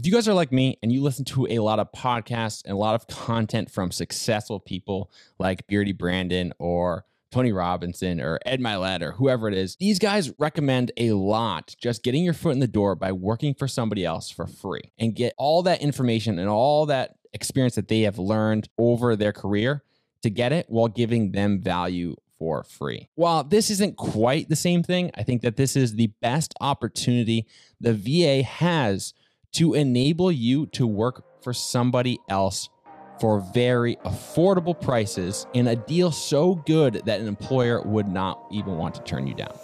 If you guys are like me and you listen to a lot of podcasts and a lot of content from successful people like Beardy Brandon or Tony Robinson or Ed Mylett or whoever it is, these guys recommend a lot just getting your foot in the door by working for somebody else for free and get all that information and all that experience that they have learned over their career to get it while giving them value for free. While this isn't quite the same thing, I think that this is the best opportunity the VA has to enable you to work for somebody else for very affordable prices in a deal so good that an employer would not even want to turn you down.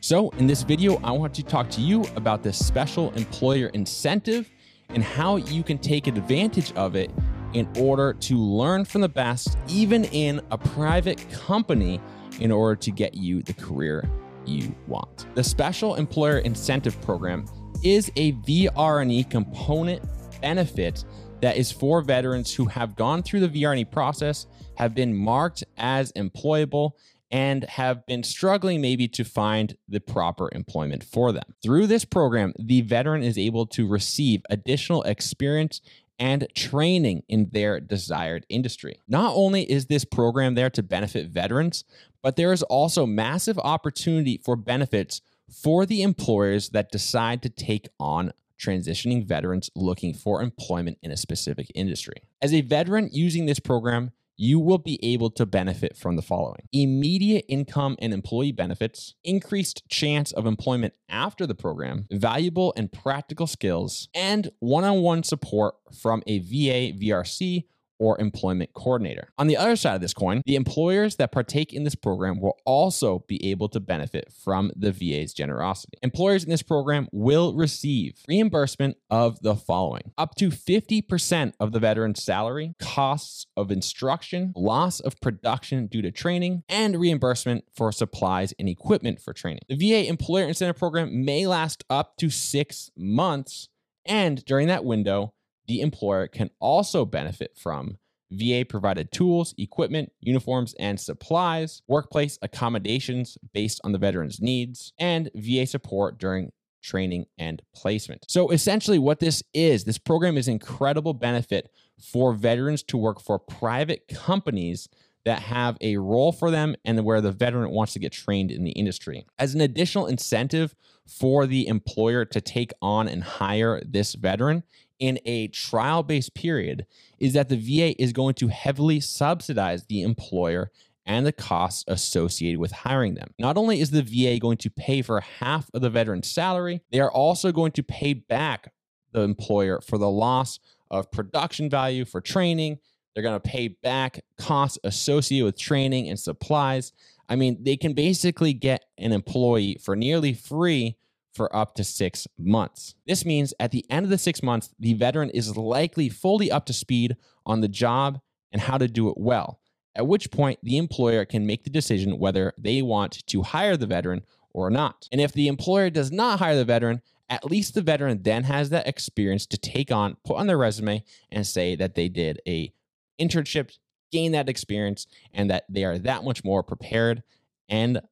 So, in this video, I want to talk to you about this special employer incentive and how you can take advantage of it in order to learn from the best, even in a private company, in order to get you the career you want. The Special Employer Incentive Program is a VR&E component benefit that is for veterans who have gone through the VR&E process, have been marked as employable, and have been struggling maybe to find the proper employment for them. Through this program, the veteran is able to receive additional experience and training in their desired industry. Not only is this program there to benefit veterans, but there is also massive opportunity for benefits for the employers that decide to take on transitioning veterans looking for employment in a specific industry. As a veteran using this program, you will be able to benefit from the following immediate income and employee benefits, increased chance of employment after the program, valuable and practical skills, and one on one support from a VA VRC or employment coordinator. On the other side of this coin, the employers that partake in this program will also be able to benefit from the VA's generosity. Employers in this program will receive reimbursement of the following up to 50% of the veteran's salary, costs of instruction, loss of production due to training, and reimbursement for supplies and equipment for training. The VA Employer Incentive Program may last up to six months. And during that window, the employer can also benefit from VA provided tools, equipment, uniforms, and supplies, workplace accommodations based on the veteran's needs, and VA support during training and placement. So essentially what this is, this program is incredible benefit for veterans to work for private companies that have a role for them and where the veteran wants to get trained in the industry. As an additional incentive for the employer to take on and hire this veteran in a trial based period is that the VA is going to heavily subsidize the employer and the costs associated with hiring them. Not only is the VA going to pay for half of the veteran's salary, they are also going to pay back the employer for the loss of production value for training. They're going to pay back costs associated with training and supplies. I mean, they can basically get an employee for nearly free for up to six months. This means at the end of the six months, the veteran is likely fully up to speed on the job and how to do it well, at which point the employer can make the decision whether they want to hire the veteran or not. And if the employer does not hire the veteran, at least the veteran then has that experience to take on, put on their resume, and say that they did a internship, gain that experience, and that they are that much more prepared and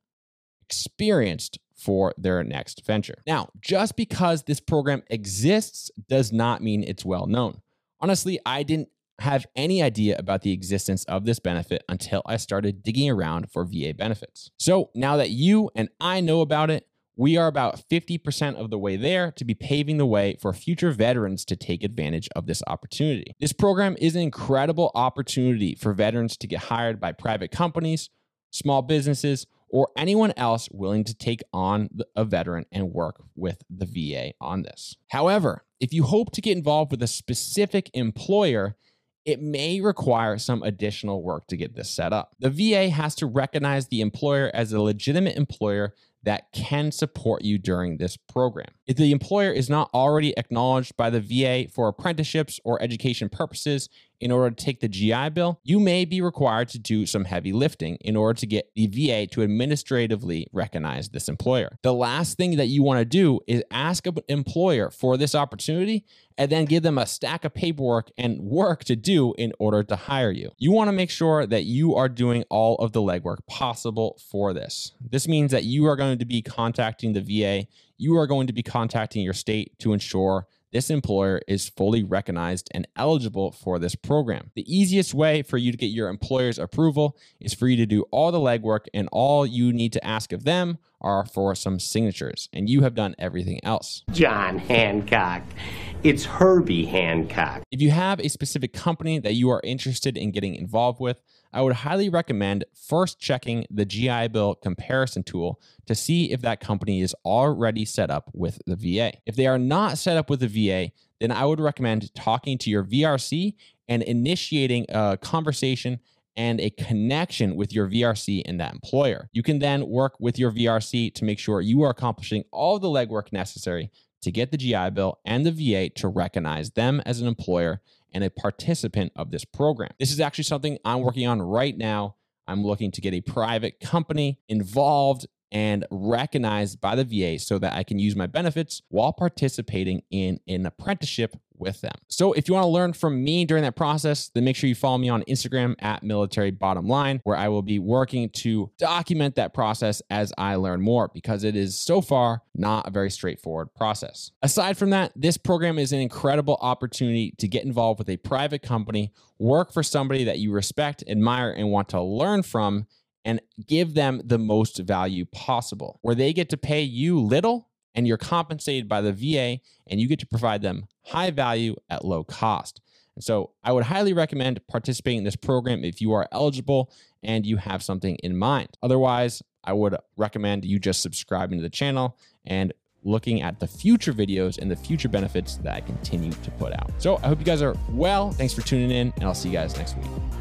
experienced for their next venture. Now, just because this program exists does not mean it's well known. Honestly, I didn't have any idea about the existence of this benefit until I started digging around for VA benefits. So now that you and I know about it, we are about 50% of the way there to be paving the way for future veterans to take advantage of this opportunity. This program is an incredible opportunity for veterans to get hired by private companies, small businesses, or anyone else willing to take on a veteran and work with the VA on this. However, if you hope to get involved with a specific employer, it may require some additional work to get this set up. The VA has to recognize the employer as a legitimate employer that can support you during this program. If the employer is not already acknowledged by the VA for apprenticeships or education purposes in order to take the GI Bill, you may be required to do some heavy lifting in order to get the VA to administratively recognize this employer. The last thing that you want to do is ask an employer for this opportunity and then give them a stack of paperwork and work to do in order to hire you. You want to make sure that you are doing all of the legwork possible for this. This means that you are going to be contacting the VA you are going to be contacting your state to ensure this employer is fully recognized and eligible for this program. The easiest way for you to get your employer's approval is for you to do all the legwork, and all you need to ask of them are for some signatures, and you have done everything else. John Hancock. It's Herbie Hancock. If you have a specific company that you are interested in getting involved with, I would highly recommend first checking the GI Bill comparison tool to see if that company is already set up with the VA. If they are not set up with the VA, then I would recommend talking to your VRC and initiating a conversation and a connection with your VRC and that employer. You can then work with your VRC to make sure you are accomplishing all the legwork necessary to get the GI Bill and the VA to recognize them as an employer and a participant of this program. This is actually something I'm working on right now. I'm looking to get a private company involved and recognized by the VA so that I can use my benefits while participating in an apprenticeship with them. So if you want to learn from me during that process, then make sure you follow me on Instagram at military bottom line, where I will be working to document that process as I learn more because it is so far not a very straightforward process. Aside from that, this program is an incredible opportunity to get involved with a private company, work for somebody that you respect, admire, and want to learn from and give them the most value possible, where they get to pay you little and you're compensated by the VA and you get to provide them high value at low cost. And so I would highly recommend participating in this program if you are eligible and you have something in mind. Otherwise, I would recommend you just subscribing to the channel and looking at the future videos and the future benefits that I continue to put out. So I hope you guys are well. Thanks for tuning in, and I'll see you guys next week.